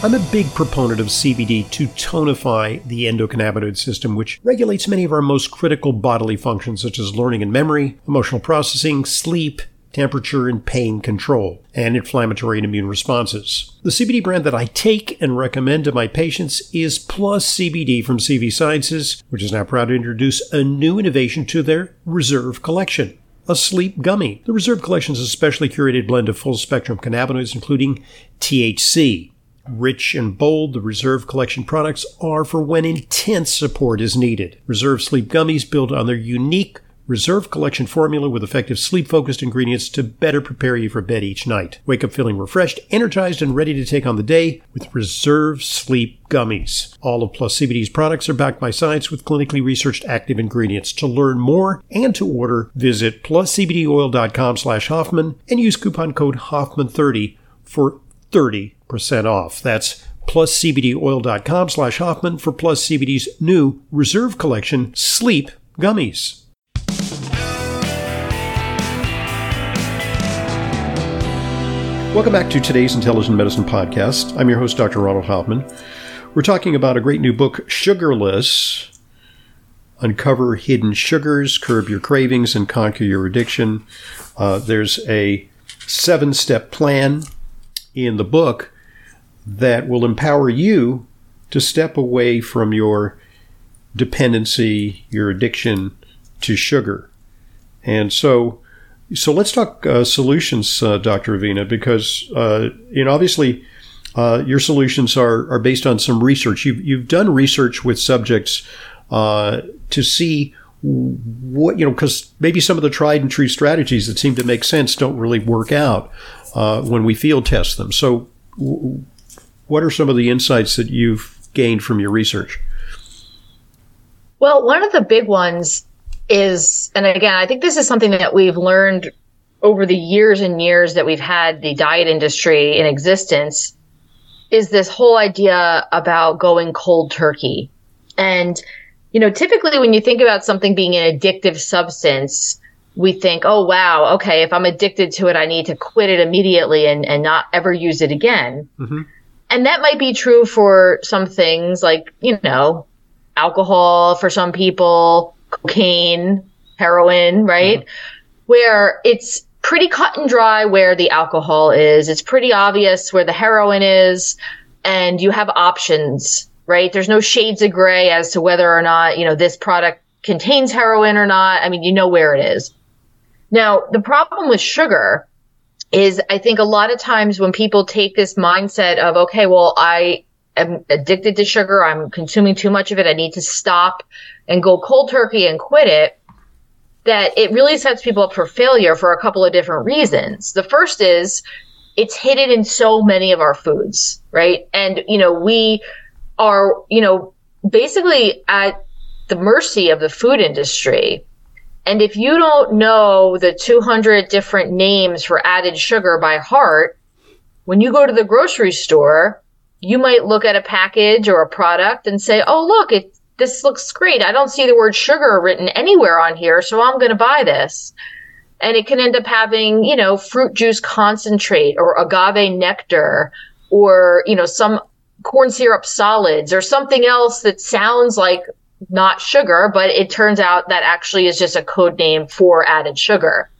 I'm a big proponent of CBD to tonify the endocannabinoid system, which regulates many of our most critical bodily functions, such as learning and memory, emotional processing, sleep, temperature and pain control, and inflammatory and immune responses. The CBD brand that I take and recommend to my patients is Plus CBD from CV Sciences, which is now proud to introduce a new innovation to their Reserve collection. A sleep gummy. The Reserve collection is a specially curated blend of full spectrum cannabinoids, including THC, Rich and bold, the Reserve Collection products are for when intense support is needed. Reserve Sleep Gummies build on their unique Reserve Collection formula with effective sleep focused ingredients to better prepare you for bed each night. Wake up feeling refreshed, energized, and ready to take on the day with Reserve Sleep Gummies. All of Plus CBD's products are backed by science with clinically researched active ingredients. To learn more and to order, visit pluscbdoil.com slash Hoffman and use coupon code Hoffman30 for 30% off. That's pluscbdoil.com slash Hoffman for Plus CBD's new Reserve Collection Sleep Gummies. Welcome back to today's Intelligent Medicine Podcast. I'm your host, Dr. Ronald Hoffman. We're talking about a great new book, Sugarless Uncover Hidden Sugars, Curb Your Cravings, and Conquer Your Addiction. Uh, there's a seven step plan in the book that will empower you to step away from your dependency, your addiction to sugar. And so, so let's talk uh, solutions, uh, Dr. Avena, because uh, you know obviously uh, your solutions are are based on some research. You've you've done research with subjects uh, to see what you know because maybe some of the tried and true strategies that seem to make sense don't really work out uh, when we field test them. So, w- what are some of the insights that you've gained from your research? Well, one of the big ones is, and again, I think this is something that we've learned over the years and years that we've had the diet industry in existence, is this whole idea about going cold turkey. And, you know, typically when you think about something being an addictive substance, we think, oh, wow, okay, if I'm addicted to it, I need to quit it immediately and, and not ever use it again. Mm-hmm. And that might be true for some things like, you know, alcohol for some people, cocaine, heroin, right? Mm-hmm. Where it's pretty cut and dry where the alcohol is. It's pretty obvious where the heroin is, and you have options, right? There's no shades of gray as to whether or not, you know, this product contains heroin or not. I mean, you know where it is. Now, the problem with sugar is I think a lot of times when people take this mindset of, okay, well, I am addicted to sugar, I'm consuming too much of it, I need to stop and go cold turkey and quit it, that it really sets people up for failure for a couple of different reasons. The first is it's hidden in so many of our foods, right? And, you know, we are, you know, basically at the mercy of the food industry and if you don't know the 200 different names for added sugar by heart, when you go to the grocery store, you might look at a package or a product and say, "Oh, look, it this looks great. I don't see the word sugar written anywhere on here, so I'm going to buy this." And it can end up having, you know, fruit juice concentrate or agave nectar or, you know, some corn syrup solids or something else that sounds like not sugar, but it turns out that actually is just a code name for added sugar.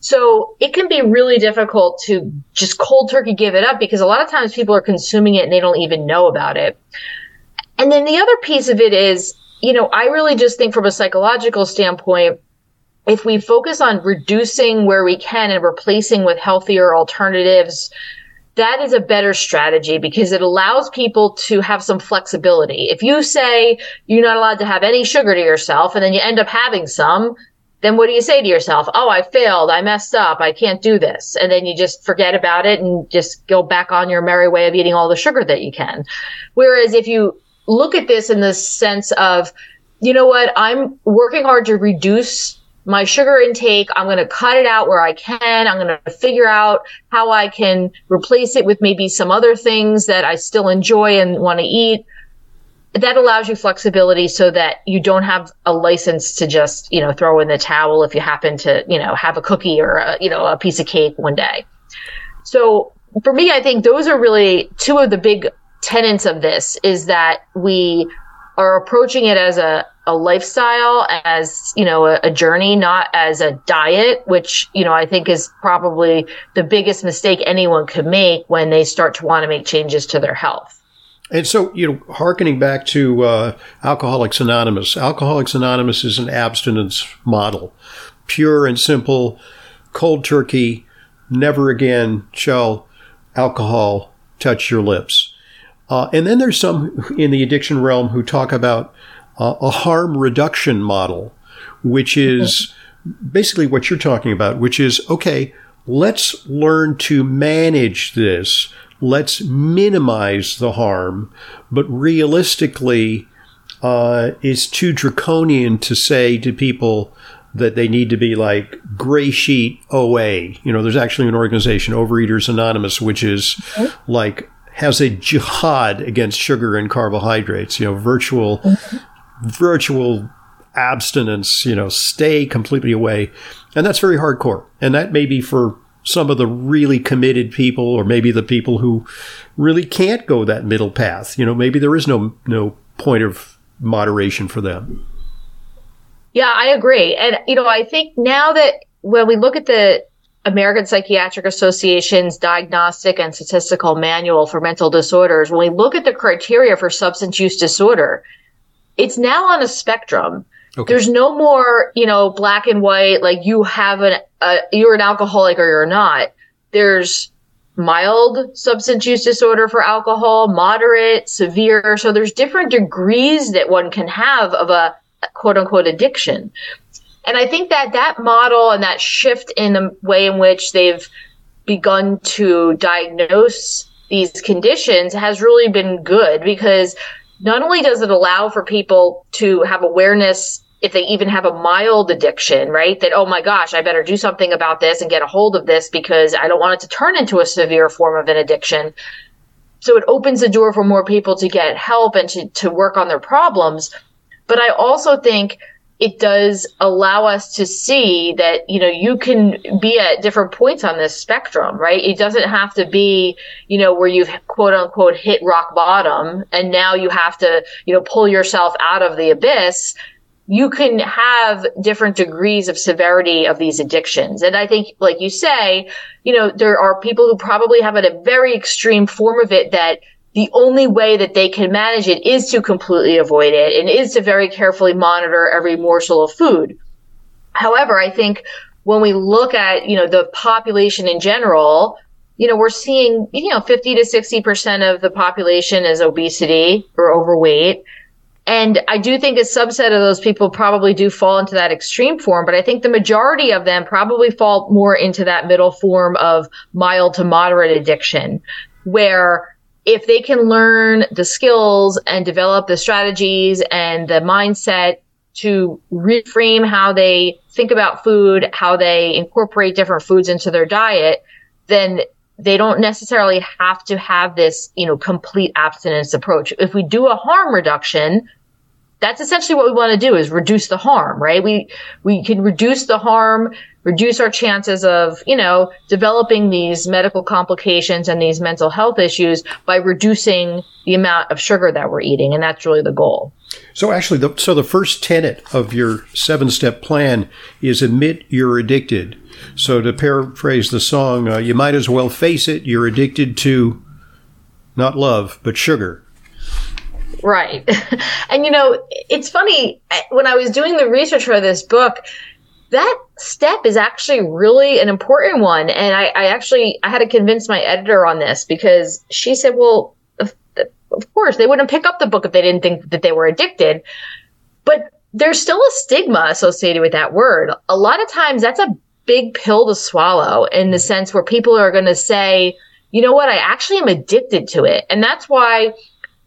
So it can be really difficult to just cold turkey give it up because a lot of times people are consuming it and they don't even know about it. And then the other piece of it is, you know, I really just think from a psychological standpoint, if we focus on reducing where we can and replacing with healthier alternatives, that is a better strategy because it allows people to have some flexibility. If you say you're not allowed to have any sugar to yourself and then you end up having some, then what do you say to yourself? Oh, I failed. I messed up. I can't do this. And then you just forget about it and just go back on your merry way of eating all the sugar that you can. Whereas if you look at this in the sense of, you know what? I'm working hard to reduce my sugar intake. I'm going to cut it out where I can. I'm going to figure out how I can replace it with maybe some other things that I still enjoy and want to eat. That allows you flexibility so that you don't have a license to just, you know, throw in the towel if you happen to, you know, have a cookie or a, you know, a piece of cake one day. So for me, I think those are really two of the big tenets of this is that we are approaching it as a, a lifestyle, as, you know, a, a, journey, not as a diet, which, you know, I think is probably the biggest mistake anyone could make when they start to want to make changes to their health. And so, you know, harkening back to uh, Alcoholics Anonymous, Alcoholics Anonymous is an abstinence model, pure and simple, cold turkey, never again shall alcohol touch your lips. Uh, and then there's some in the addiction realm who talk about uh, a harm reduction model, which is basically what you're talking about, which is okay, let's learn to manage this. Let's minimize the harm, but realistically, uh, it's too draconian to say to people that they need to be like gray sheet OA. You know, there's actually an organization, Overeaters Anonymous, which is like has a jihad against sugar and carbohydrates, you know, virtual, virtual abstinence, you know, stay completely away. And that's very hardcore. And that may be for some of the really committed people, or maybe the people who really can't go that middle path. You know, maybe there is no, no point of moderation for them. Yeah, I agree. And, you know, I think now that when we look at the American Psychiatric Association's Diagnostic and Statistical Manual for Mental Disorders, when we look at the criteria for substance use disorder, it's now on a spectrum. Okay. There's no more, you know, black and white, like you have an, uh, you're an alcoholic or you're not. There's mild substance use disorder for alcohol, moderate, severe. So there's different degrees that one can have of a quote unquote addiction. And I think that that model and that shift in the way in which they've begun to diagnose these conditions has really been good because not only does it allow for people to have awareness if they even have a mild addiction, right? That, oh my gosh, I better do something about this and get a hold of this because I don't want it to turn into a severe form of an addiction. So it opens the door for more people to get help and to, to work on their problems. But I also think it does allow us to see that you know you can be at different points on this spectrum right? It doesn't have to be you know where you've quote unquote hit rock bottom and now you have to you know pull yourself out of the abyss. You can have different degrees of severity of these addictions. And i think like you say you know there are people who probably have a very extreme form of it that the only way that they can manage it is to completely avoid it and is to very carefully monitor every morsel of food. However, I think when we look at, you know, the population in general, you know, we're seeing, you know, 50 to 60% of the population is obesity or overweight. And I do think a subset of those people probably do fall into that extreme form, but I think the majority of them probably fall more into that middle form of mild to moderate addiction, where if they can learn the skills and develop the strategies and the mindset to reframe how they think about food, how they incorporate different foods into their diet, then they don't necessarily have to have this, you know, complete abstinence approach. If we do a harm reduction, that's essentially what we want to do is reduce the harm, right? We, we can reduce the harm, reduce our chances of, you know, developing these medical complications and these mental health issues by reducing the amount of sugar that we're eating. And that's really the goal. So actually, the, so the first tenet of your seven step plan is admit you're addicted. So to paraphrase the song, uh, you might as well face it. You're addicted to not love, but sugar. Right. and you know, it's funny when I was doing the research for this book, that step is actually really an important one. And I, I actually, I had to convince my editor on this because she said, well, of, of course they wouldn't pick up the book if they didn't think that they were addicted. But there's still a stigma associated with that word. A lot of times that's a big pill to swallow in the sense where people are going to say, you know what, I actually am addicted to it. And that's why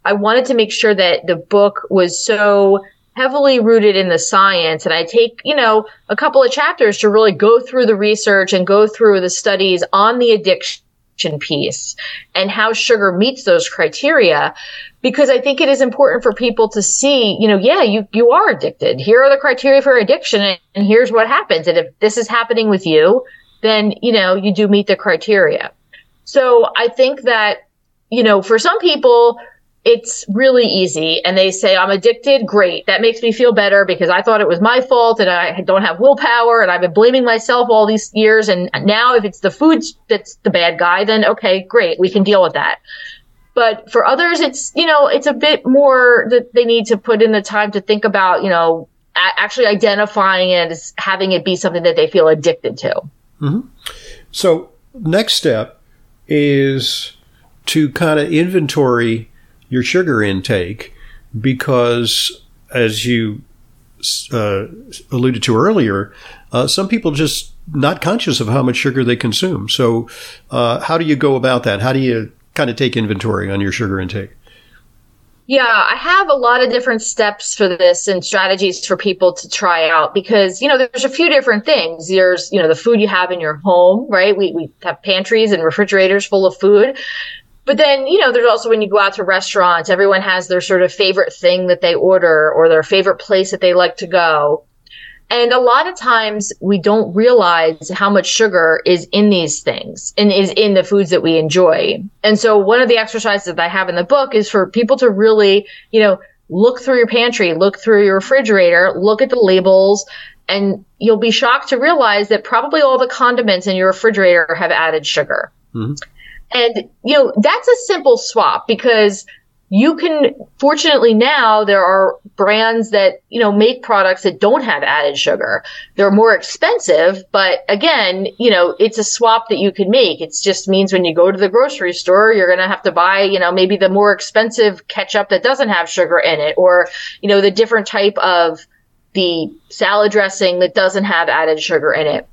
I wanted to make sure that the book was so heavily rooted in the science and I take, you know, a couple of chapters to really go through the research and go through the studies on the addiction piece and how sugar meets those criteria because I think it is important for people to see, you know, yeah, you you are addicted. Here are the criteria for addiction and here's what happens. And if this is happening with you, then, you know, you do meet the criteria. So I think that you know, for some people, it's really easy. And they say i'm addicted. Great. That makes me feel better because i thought it was my fault and i don't have willpower and i've been blaming myself all these years. And now if it's the food that's the bad guy then okay great. We can deal with that. But for others it's you know it's a bit more that they need to put in the time to think about you know actually identifying it as having it be something that they feel addicted to. Mm-hmm. so next step is to kind of inventory your sugar intake because, as you uh, alluded to earlier, uh, some people just not conscious of how much sugar they consume. So, uh, how do you go about that? How do you kind of take inventory on your sugar intake? Yeah, I have a lot of different steps for this and strategies for people to try out because, you know, there's a few different things. There's, you know, the food you have in your home, right? We, we have pantries and refrigerators full of food. But then, you know, there's also when you go out to restaurants, everyone has their sort of favorite thing that they order or their favorite place that they like to go. And a lot of times we don't realize how much sugar is in these things and is in the foods that we enjoy. And so one of the exercises that I have in the book is for people to really, you know, look through your pantry, look through your refrigerator, look at the labels, and you'll be shocked to realize that probably all the condiments in your refrigerator have added sugar. Mm-hmm. And, you know, that's a simple swap because you can, fortunately now there are brands that, you know, make products that don't have added sugar. They're more expensive, but again, you know, it's a swap that you can make. It just means when you go to the grocery store, you're going to have to buy, you know, maybe the more expensive ketchup that doesn't have sugar in it or, you know, the different type of the salad dressing that doesn't have added sugar in it.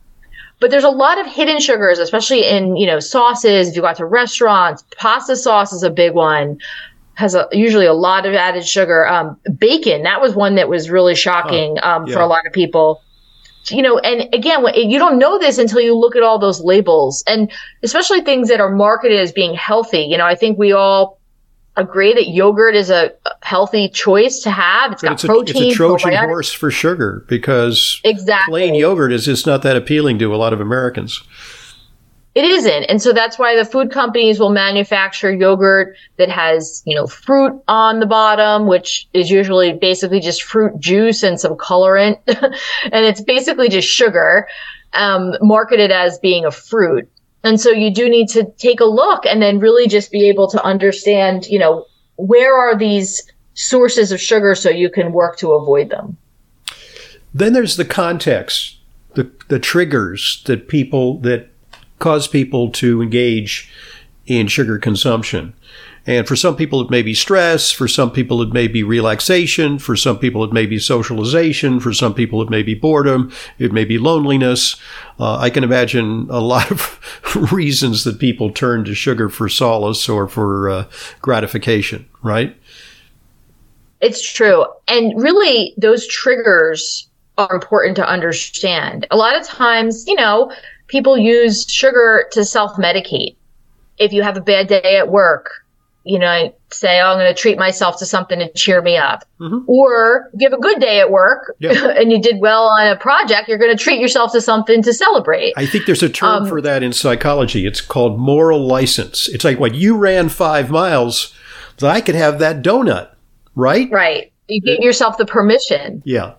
But there's a lot of hidden sugars, especially in, you know, sauces. If you go out to restaurants, pasta sauce is a big one. Has a, usually a lot of added sugar. Um, bacon, that was one that was really shocking um, yeah. for a lot of people you know, and again, you don't know this until you look at all those labels and especially things that are marketed as being healthy. You know, I think we all agree that yogurt is a healthy choice to have. It's got it's protein. A, it's a Trojan horse for sugar because exactly. plain yogurt is just not that appealing to a lot of Americans. It isn't. And so that's why the food companies will manufacture yogurt that has, you know, fruit on the bottom, which is usually basically just fruit juice and some colorant. and it's basically just sugar, um, marketed as being a fruit. And so you do need to take a look and then really just be able to understand, you know, where are these sources of sugar so you can work to avoid them. Then there's the context, the the triggers that people that cause people to engage in sugar consumption. And for some people, it may be stress. For some people, it may be relaxation. For some people, it may be socialization. For some people, it may be boredom. It may be loneliness. Uh, I can imagine a lot of reasons that people turn to sugar for solace or for uh, gratification, right? It's true. And really, those triggers are important to understand. A lot of times, you know, people use sugar to self medicate. If you have a bad day at work, you know, say, oh, I'm going to treat myself to something to cheer me up. Mm-hmm. Or if you have a good day at work and you did well on a project, you're going to treat yourself to something to celebrate. I think there's a term um, for that in psychology. It's called moral license. It's like, what, you ran five miles, so I could have that donut, right? Right. You give yourself the permission. Yeah.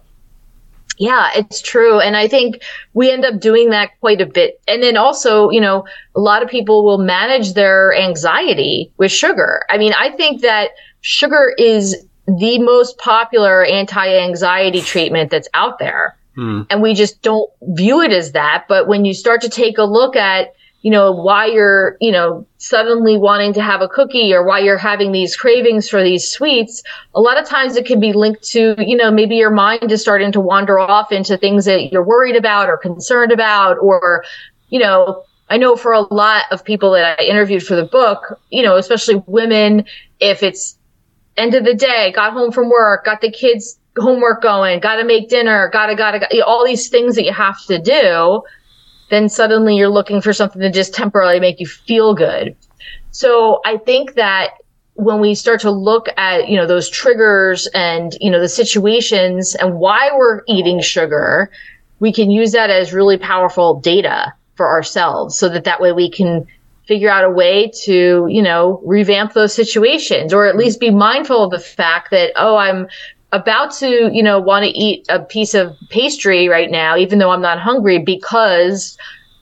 Yeah, it's true. And I think we end up doing that quite a bit. And then also, you know, a lot of people will manage their anxiety with sugar. I mean, I think that sugar is the most popular anti-anxiety treatment that's out there. Mm. And we just don't view it as that. But when you start to take a look at you know, why you're, you know, suddenly wanting to have a cookie or why you're having these cravings for these sweets, a lot of times it can be linked to, you know, maybe your mind is starting to wander off into things that you're worried about or concerned about, or, you know, I know for a lot of people that I interviewed for the book, you know, especially women, if it's end of the day, got home from work, got the kids homework going, got to make dinner, gotta, gotta, gotta, all these things that you have to do then suddenly you're looking for something to just temporarily make you feel good. So I think that when we start to look at, you know, those triggers and, you know, the situations and why we're eating sugar, we can use that as really powerful data for ourselves so that that way we can figure out a way to, you know, revamp those situations or at least be mindful of the fact that, oh, I'm about to, you know, want to eat a piece of pastry right now, even though I'm not hungry because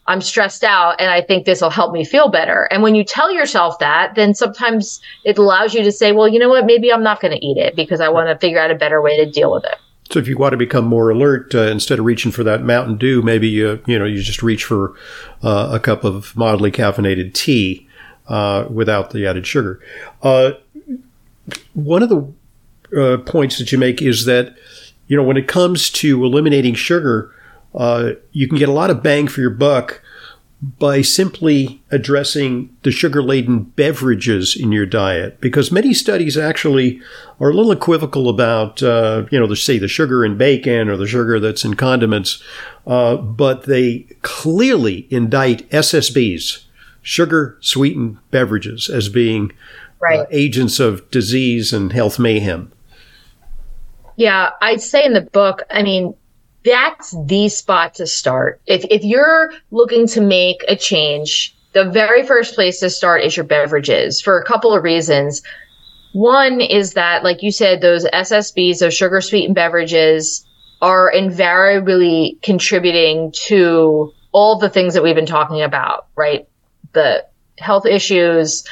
I'm stressed out and I think this will help me feel better. And when you tell yourself that, then sometimes it allows you to say, well, you know what? Maybe I'm not going to eat it because I want to figure out a better way to deal with it. So if you want to become more alert, uh, instead of reaching for that Mountain Dew, maybe you you know you just reach for uh, a cup of mildly caffeinated tea uh, without the added sugar. Uh, one of the uh, points that you make is that you know when it comes to eliminating sugar, uh, you can get a lot of bang for your buck by simply addressing the sugar laden beverages in your diet because many studies actually are a little equivocal about uh, you know say the sugar in bacon or the sugar that's in condiments uh, but they clearly indict ssbs sugar sweetened beverages as being right. uh, agents of disease and health mayhem yeah i'd say in the book i mean that's the spot to start. If, if you're looking to make a change, the very first place to start is your beverages for a couple of reasons. One is that, like you said, those SSBs, those sugar sweetened beverages, are invariably contributing to all the things that we've been talking about, right? The health issues,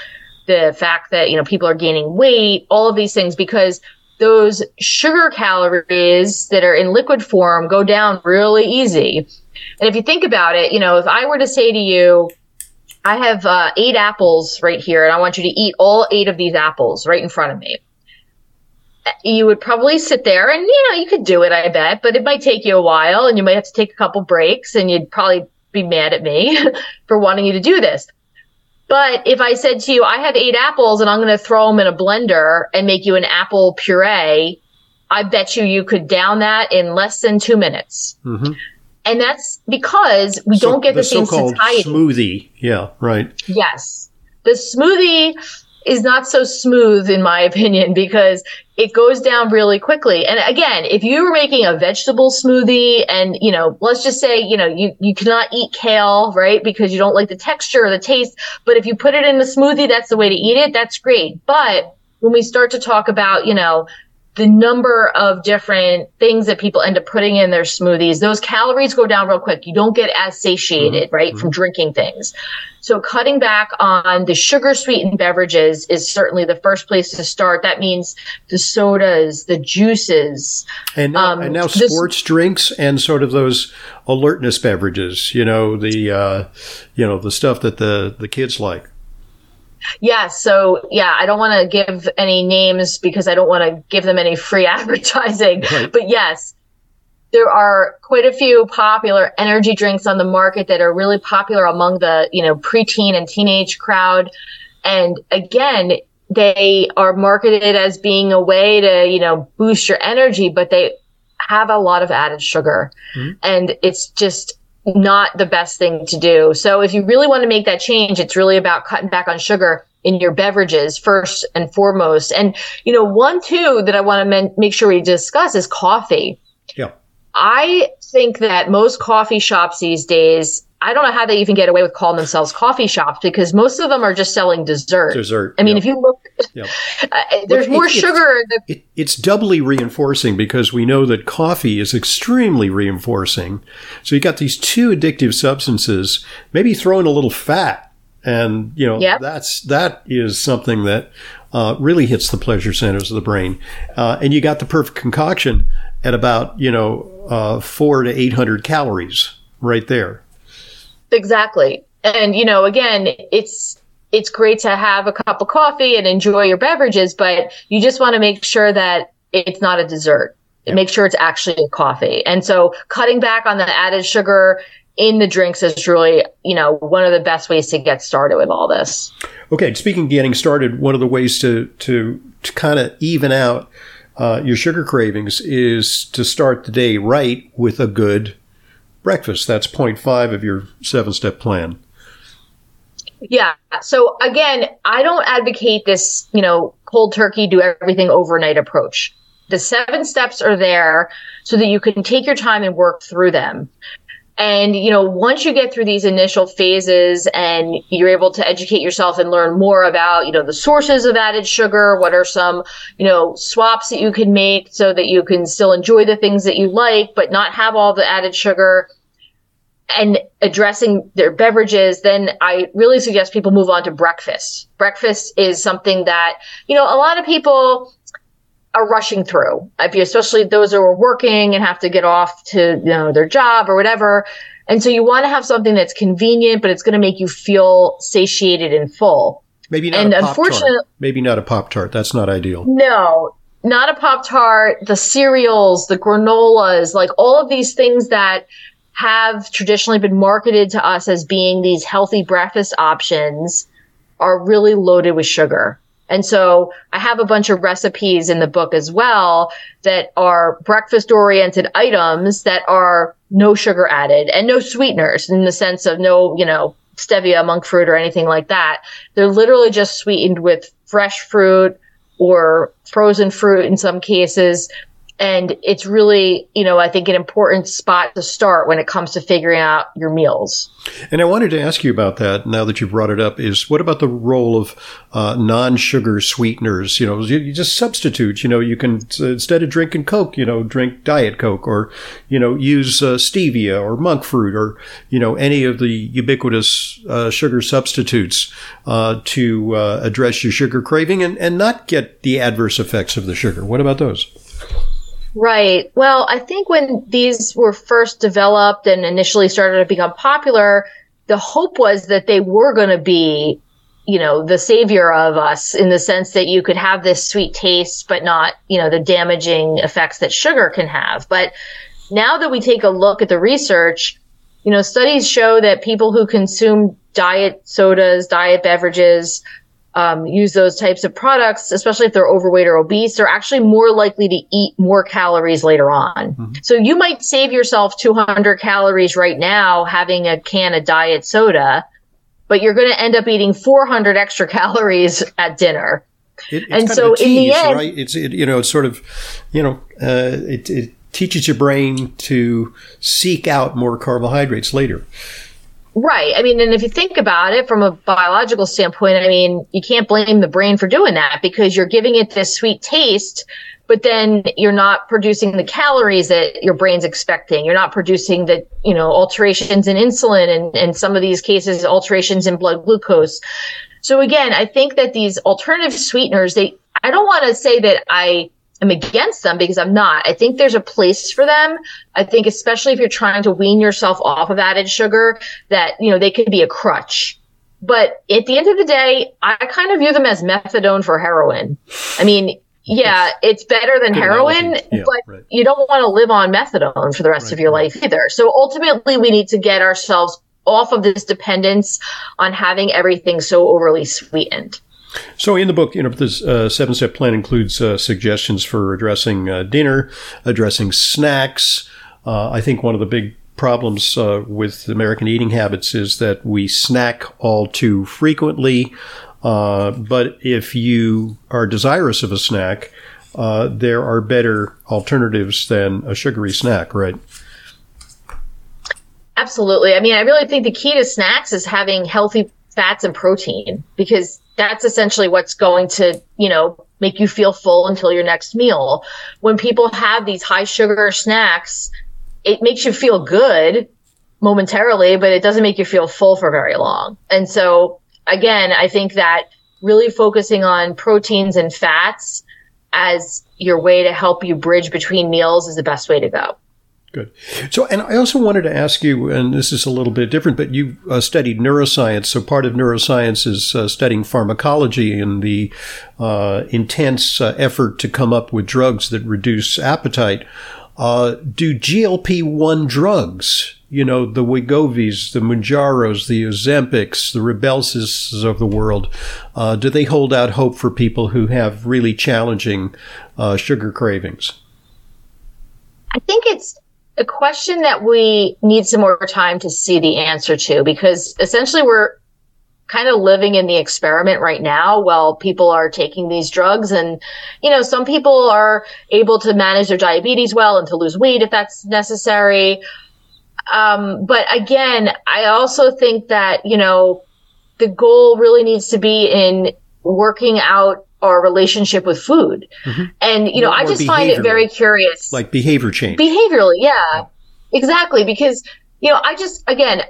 the fact that, you know, people are gaining weight, all of these things, because those sugar calories that are in liquid form go down really easy. And if you think about it, you know, if I were to say to you, I have uh, eight apples right here, and I want you to eat all eight of these apples right in front of me. You would probably sit there and, you know, you could do it, I bet, but it might take you a while and you might have to take a couple breaks and you'd probably be mad at me for wanting you to do this. But if I said to you, I have eight apples and I'm going to throw them in a blender and make you an apple puree, I bet you you could down that in less than two minutes. Mm-hmm. And that's because we so don't get the, the same satiety. Smoothie. Yeah, right. Yes. The smoothie is not so smooth in my opinion because it goes down really quickly. And again, if you were making a vegetable smoothie and, you know, let's just say, you know, you, you cannot eat kale, right? Because you don't like the texture or the taste. But if you put it in the smoothie, that's the way to eat it. That's great. But when we start to talk about, you know, the number of different things that people end up putting in their smoothies, those calories go down real quick. You don't get as satiated, mm-hmm. right, mm-hmm. from drinking things. So cutting back on the sugar sweetened beverages is certainly the first place to start. That means the sodas, the juices. And now, um, and now sports drinks and sort of those alertness beverages, you know, the, uh, you know, the stuff that the, the kids like. Yeah. So yeah, I don't want to give any names because I don't want to give them any free advertising. Right. But yes, there are quite a few popular energy drinks on the market that are really popular among the, you know, preteen and teenage crowd. And again, they are marketed as being a way to, you know, boost your energy, but they have a lot of added sugar. Mm-hmm. And it's just not the best thing to do. So if you really want to make that change, it's really about cutting back on sugar in your beverages first and foremost. And, you know, one too that I want to men- make sure we discuss is coffee. Yeah. I think that most coffee shops these days I don't know how they even get away with calling themselves coffee shops because most of them are just selling dessert. Dessert. I mean, if you look, uh, there's more sugar. The- it, it's doubly reinforcing because we know that coffee is extremely reinforcing. So you got these two addictive substances. Maybe throw in a little fat, and you know yep. that's that is something that uh, really hits the pleasure centers of the brain. Uh, and you got the perfect concoction at about you know uh, four to eight hundred calories right there. Exactly. And, you know, again, it's, it's great to have a cup of coffee and enjoy your beverages, but you just want to make sure that it's not a dessert. Yep. Make sure it's actually a coffee. And so cutting back on the added sugar in the drinks is really, you know, one of the best ways to get started with all this. Okay, speaking of getting started, one of the ways to to to kind of even out uh, your sugar cravings is to start the day right with a good breakfast. That's point five of your seven step plan. Yeah. So again, I don't advocate this, you know, cold turkey, do everything overnight approach. The seven steps are there so that you can take your time and work through them. And, you know, once you get through these initial phases and you're able to educate yourself and learn more about, you know, the sources of added sugar, what are some, you know, swaps that you can make so that you can still enjoy the things that you like, but not have all the added sugar and addressing their beverages, then I really suggest people move on to breakfast. Breakfast is something that, you know, a lot of people are rushing through. If you, especially those who are working and have to get off to, you know, their job or whatever. And so you want to have something that's convenient, but it's going to make you feel satiated and full. Maybe not and a unfortunately, Maybe not a Pop Tart. That's not ideal. No, not a Pop Tart. The cereals, the granolas, like all of these things that have traditionally been marketed to us as being these healthy breakfast options are really loaded with sugar. And so I have a bunch of recipes in the book as well that are breakfast oriented items that are no sugar added and no sweeteners in the sense of no, you know, stevia, monk fruit or anything like that. They're literally just sweetened with fresh fruit or frozen fruit in some cases and it's really, you know, I think an important spot to start when it comes to figuring out your meals. And I wanted to ask you about that now that you've brought it up is what about the role of uh, non-sugar sweeteners? You know, you, you, just substitute, you know, you can, instead of drinking Coke, you know, drink Diet Coke or, you know, use uh, stevia or monk fruit or, you know, any of the ubiquitous uh, sugar substitutes uh, to uh, address your sugar craving and, and not get the adverse effects of the sugar. What about those? Right. Well, I think when these were first developed and initially started to become popular, the hope was that they were going to be, you know, the savior of us in the sense that you could have this sweet taste, but not, you know, the damaging effects that sugar can have. But now that we take a look at the research, you know, studies show that people who consume diet sodas, diet beverages, um, use those types of products, especially if they're overweight or obese, they're actually more likely to eat more calories later on. Mm-hmm. So you might save yourself 200 calories right now having a can of diet soda, but you're going to end up eating 400 extra calories at dinner. It, and so tease, in the end, right? It's it, you know it's sort of you know uh, it, it teaches your brain to seek out more carbohydrates later. Right. I mean, and if you think about it from a biological standpoint, I mean, you can't blame the brain for doing that because you're giving it this sweet taste, but then you're not producing the calories that your brain's expecting. You're not producing the, you know, alterations in insulin and, in some of these cases, alterations in blood glucose. So again, I think that these alternative sweeteners, they, I don't want to say that I am against them because I'm not. I think there's a place for them. I think especially if you're trying to wean yourself off of added sugar that, you know, they could be a crutch. But at the end of the day, I kind of view them as methadone for heroin. I mean, yeah, it's better than heroin, yeah, but right. you don't want to live on methadone for the rest right, of your right. life either. So ultimately, we need to get ourselves off of this dependence on having everything so overly sweetened. So, in the book, you know, this uh, seven step plan includes uh, suggestions for addressing uh, dinner, addressing snacks. Uh, I think one of the big problems uh, with American eating habits is that we snack all too frequently. Uh, but if you are desirous of a snack, there are better alternatives than a sugary snack, right? Absolutely. I mean, I really think the key to snacks is having healthy fats and protein because that's essentially what's going to, you know, make you feel full until your next meal. When people have these high sugar snacks, it makes you feel good momentarily, but it doesn't make you feel full for very long. And so again, I think that really focusing on proteins and fats as your way to help you bridge between meals is the best way to go. Good. So, and I also wanted to ask you, and this is a little bit different, but you uh, studied neuroscience. So, part of neuroscience is uh, studying pharmacology and the uh, intense uh, effort to come up with drugs that reduce appetite. Uh, do GLP 1 drugs, you know, the Wegovy's, the Mounjaros, the Ozempics, the Rybelsus of the world, uh, do they hold out hope for people who have really challenging sugar cravings? I think it's a question that we need some more time to see the answer to because essentially we're kind of living in the experiment right now while people are taking these drugs. And you know some people are able to manage their diabetes well and to lose weight if that's necessary. Um, but again, I also think that, you know, the goal really needs to be in working out our relationship with food. Mm-hmm. And, you know, I just find it very curious. Like behavior change. Behaviorally, yeah, yeah. Exactly. Because, you know, I just, again,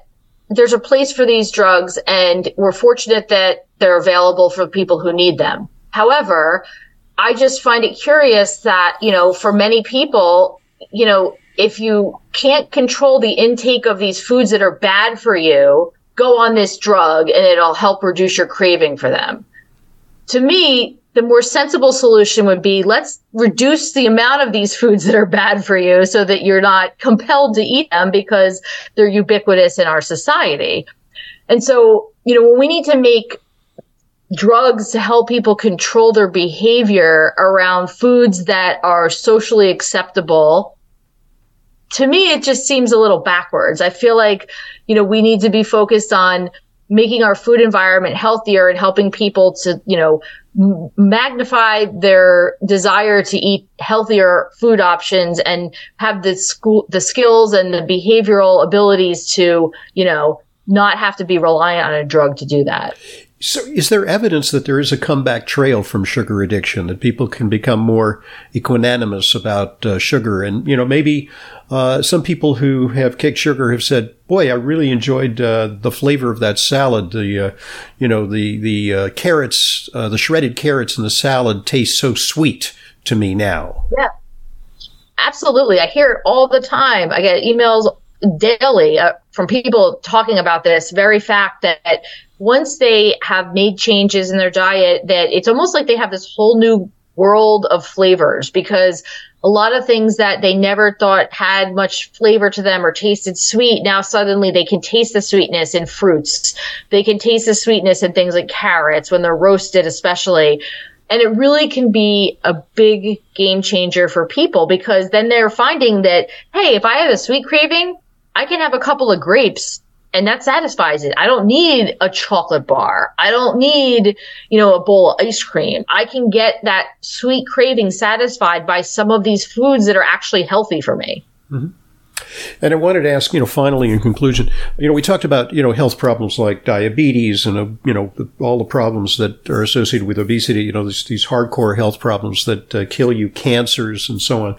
there's a place for these drugs and we're fortunate that they're available for people who need them. However, I just find it curious that, you know, for many people, you know, if you can't control the intake of these foods that are bad for you, go on this drug and it'll help reduce your craving for them. To me, the more sensible solution would be let's reduce the amount of these foods that are bad for you so that you're not compelled to eat them because they're ubiquitous in our society. And so, you know, when we need to make drugs to help people control their behavior around foods that are socially acceptable to me it just seems a little backwards i feel like you know we need to be focused on making our food environment healthier and helping people to you know magnify their desire to eat healthier food options and have the school the skills and the behavioral abilities to you know not have to be reliant on a drug to do that so, is there evidence that there is a comeback trail from sugar addiction, that people can become more equanimous about uh, sugar? And, you know, maybe uh, some people who have kicked sugar have said, boy, I really enjoyed uh, the flavor of that salad. The, uh, you know, the, the uh, carrots, uh, the shredded carrots in the salad taste so sweet to me now. Yeah. Absolutely. I hear it all the time. I get emails daily from people talking about this very fact that once they have made changes in their diet that it's almost like they have this whole new world of flavors because a lot of things that they never thought had much flavor to them or tasted sweet now suddenly they can taste the sweetness in fruits. They can taste the sweetness in things like carrots when they're roasted especially. And it really can be a big game changer for people because then they're finding that hey if i have a sweet craving I can have a couple of grapes and that satisfies it. I don't need a chocolate bar. I don't need, you know, a bowl of ice cream. I can get that sweet craving satisfied by some of these foods that are actually healthy for me. Mm-hmm. And I wanted to ask, you know, finally in conclusion, you know, we talked about, you know, health problems like diabetes and, uh, you know, the, all the problems that are associated with obesity, you know, these, these hardcore health problems that uh, kill you, cancers and so on.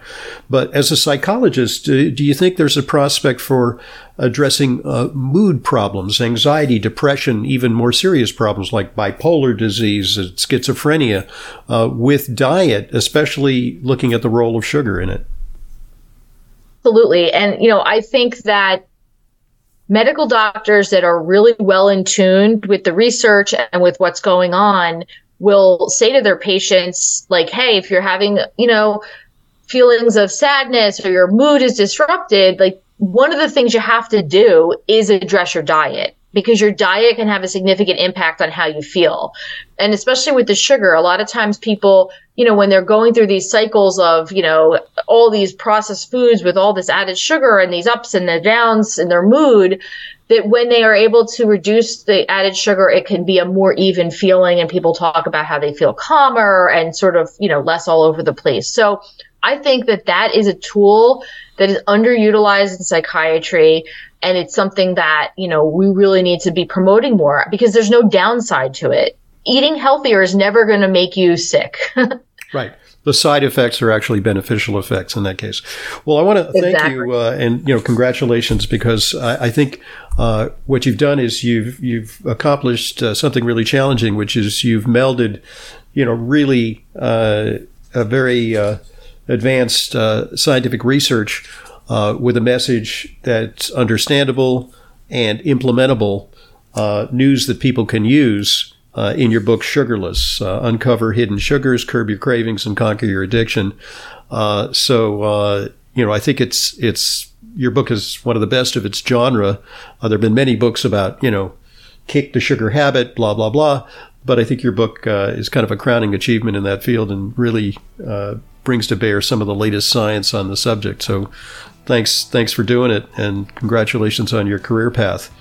But as a psychologist, do, do you think there's a prospect for addressing uh, mood problems, anxiety, depression, even more serious problems like bipolar disease, schizophrenia, uh, with diet, especially looking at the role of sugar in it? Absolutely. And, you know, I think that medical doctors that are really well in tune with the research and with what's going on will say to their patients, like, hey, if you're having, you know, feelings of sadness or your mood is disrupted, like, one of the things you have to do is address your diet because your diet can have a significant impact on how you feel. And especially with the sugar, a lot of times people, you know, when they're going through these cycles of, you know, all these processed foods with all this added sugar and these ups and the downs in their mood, that when they are able to reduce the added sugar, it can be a more even feeling and people talk about how they feel calmer and sort of, you know, less all over the place. So I think that that is a tool that is underutilized in psychiatry and it's something that you know we really need to be promoting more because there's no downside to it. Eating healthier is never going to make you sick. Right. The side effects are actually beneficial effects in that case. Well, I want to thank you uh, and you know congratulations because I, I think uh, what you've done is you've you've accomplished uh, something really challenging, which is you've melded, you know, really uh, a very uh, advanced uh, scientific research uh, with a message that's understandable and implementable uh, news that people can use uh, in your book Sugarless uh, Uncover Hidden Sugars, Curb Your Cravings, and Conquer Your Addiction. Uh, so, you know, I think it's, it's, your book is one of the best of its genre. there have been many books about, you know, kick the sugar habit, blah, blah, blah. But I think your book is kind of a crowning achievement in that field and really brings to bear some of the latest science on the subject. So thanks, thanks for doing it, and congratulations on your career path.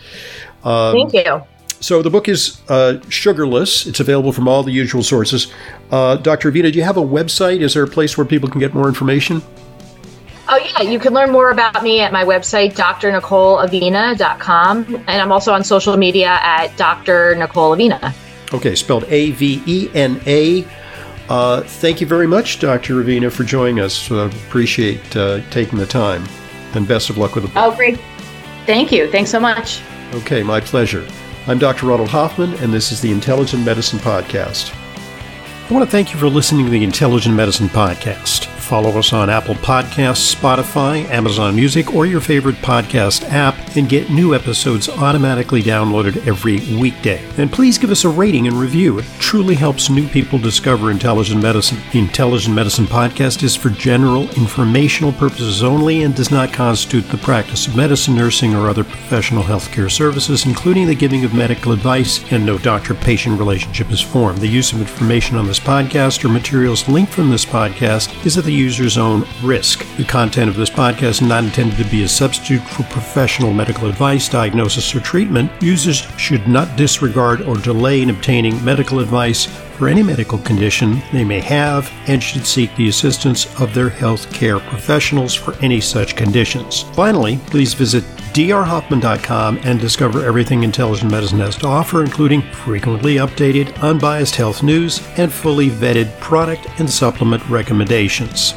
Um, Thank you. So the book is uh, sugarless. It's available from all the usual sources. Uh, Dr. Avena, do you have a website? Is there a place where people can get more information? Oh, yeah. You can learn more about me at my website, drnicoleavena.com. And I'm also on social media at Dr. Nicole Avena. Okay, spelled A V E N A. Uh, thank you very much, Dr. Avena, for joining us. Uh, appreciate uh, taking the time. And best of luck with the book. Oh, great. Thank you. Thanks so much. Okay, my pleasure. I'm Dr. Ronald Hoffman, and this is the Intelligent Medicine Podcast. I want to thank you for listening to the Intelligent Medicine Podcast. Follow us on Apple Podcasts, Spotify, Amazon Music, or your favorite podcast app and get new episodes automatically downloaded every weekday. And please give us a rating and review. It truly helps new people discover intelligent medicine. The Intelligent Medicine Podcast is for general informational purposes only and does not constitute the practice of medicine, nursing, or other professional healthcare services, including the giving of medical advice, and no doctor patient relationship is formed. The use of information on this podcast or materials linked from this podcast is at the user's own risk. The content of this podcast is not intended to be a substitute for professional medical advice, diagnosis, or treatment. Users should not disregard or delay in obtaining medical advice for any medical condition they may have and should seek the assistance of their health care professionals for any such conditions. Finally, please visit drhoffman.com and discover everything intelligent medicine has to offer, including frequently updated, unbiased health news and fully vetted product and supplement recommendations.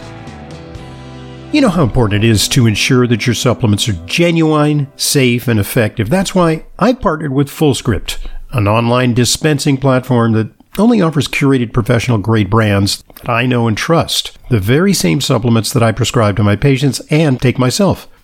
You know how important it is to ensure that your supplements are genuine, safe, and effective. That's why I partnered with FullScript, an online dispensing platform that only offers curated professional grade brands that I know and trust. The very same supplements that I prescribe to my patients and take myself.